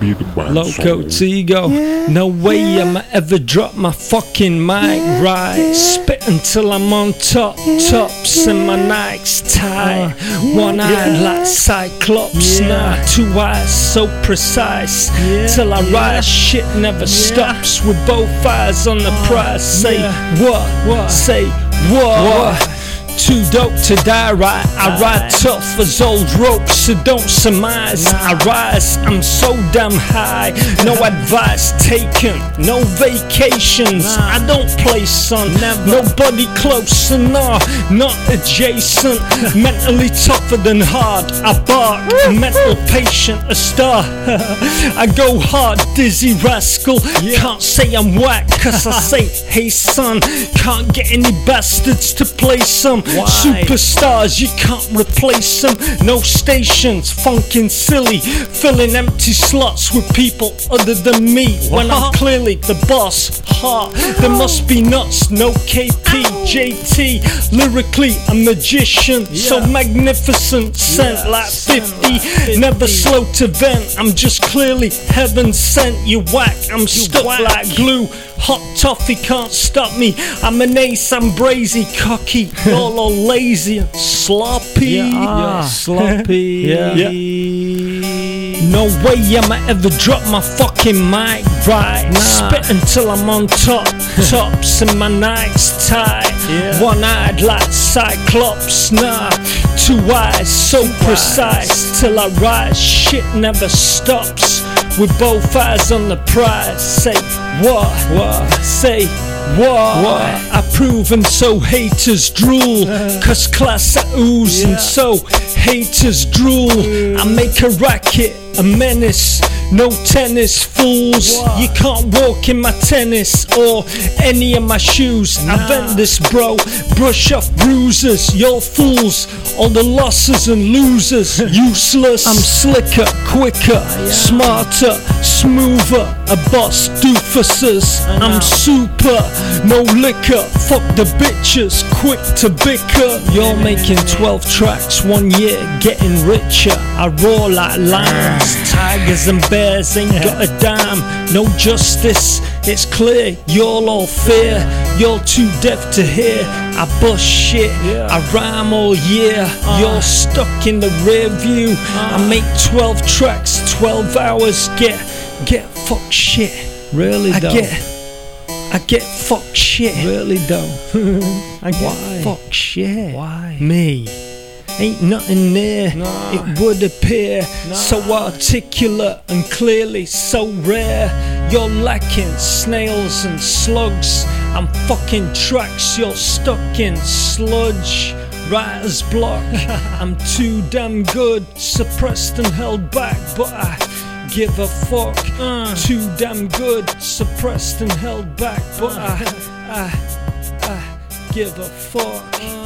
be the band Loco song. Tigo. no way I'ma ever drop my fucking mic right. Spit until I'm on top, tops and my Nikes tight. Uh, One eye like Cyclops, nah, two eyes so precise. Till I rise, shit never stops. With both eyes on the uh, prize. Say what? What? Say what? Too dope to die right. I ride tough as old ropes, so don't surmise. I rise, I'm so damn high. No advice taken, no vacations. I don't play son, nobody close, enough, not adjacent. Mentally tougher than hard. I bark, mental patient, a star. I go hard, Dizzee Rascal. Can't say I'm whack, cause I say, hey son. Can't get any bastards to play some. Superstars, you can't replace them. No stations, funkin' silly. Filling empty slots with people other than me. When I'm clearly the boss. Ha, there must be nuts, no KP, JT. Lyrically, a magician. So magnificent, sent like 50. Never slow to vent. I'm just clearly heaven sent. You whack, I'm stuck like glue. Hot toffee can't stop me. I'm an ace, I'm brazy, cocky, all all lazy and sloppy. Yeah, ah. sloppy. Yeah. yeah. No way I'ma ever drop my fucking mic right. Spit until I'm on top, tops and my nights tight. One eyed like Cyclops, nah. Two eyes so precise till I rise. Shit never stops. With both eyes on the prize. Say what? What? Say what? What? I prove and so haters drool. Cause class I ooze and so haters drool. I make a racket, a menace. No tennis fools. You can't walk in my tennis or any of my shoes. I vent this, bro. Brush off bruises. You're fools. All the losses and losers. Useless. I'm slicker, quicker, ah, smarter, smoother. A boss doofuses. I'm super. No liquor. Fuck the bitches. Quick to bicker. You're making 12 tracks one year, getting richer. I roar like lions, tigers and bears ain't got a dime. No justice. It's clear you're all fear. You're too deaf to hear. I bust shit. I rhyme all year. Uh. You're stuck in the rear view. Uh. I make 12 tracks, 12 hours. Get, get fuck shit. Really I get, I get fuck shit. Really though. I get Why? fuck shit. Why? Me. Ain't nothing there, Nah. it would appear so articulate and clearly so rare. You're lacking snails and slugs. I'm fucking tracks you're stuck in sludge. Writer's block. I'm too damn good, suppressed and held back, but I give a fuck. Uh. Too damn good, suppressed and held back, but I, I, I give a fuck. yeah.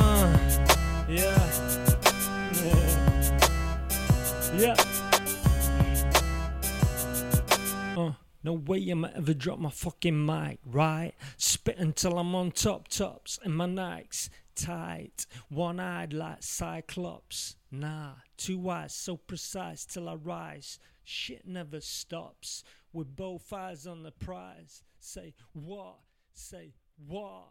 Uh, no way I'ma ever drop my fucking mic, right? Spit until I'm on top tops and my Nikes tight. One eyed like Cyclops. Nah, two eyes so precise till I rise. Shit never stops. With both eyes on the prize. Say what? Say what?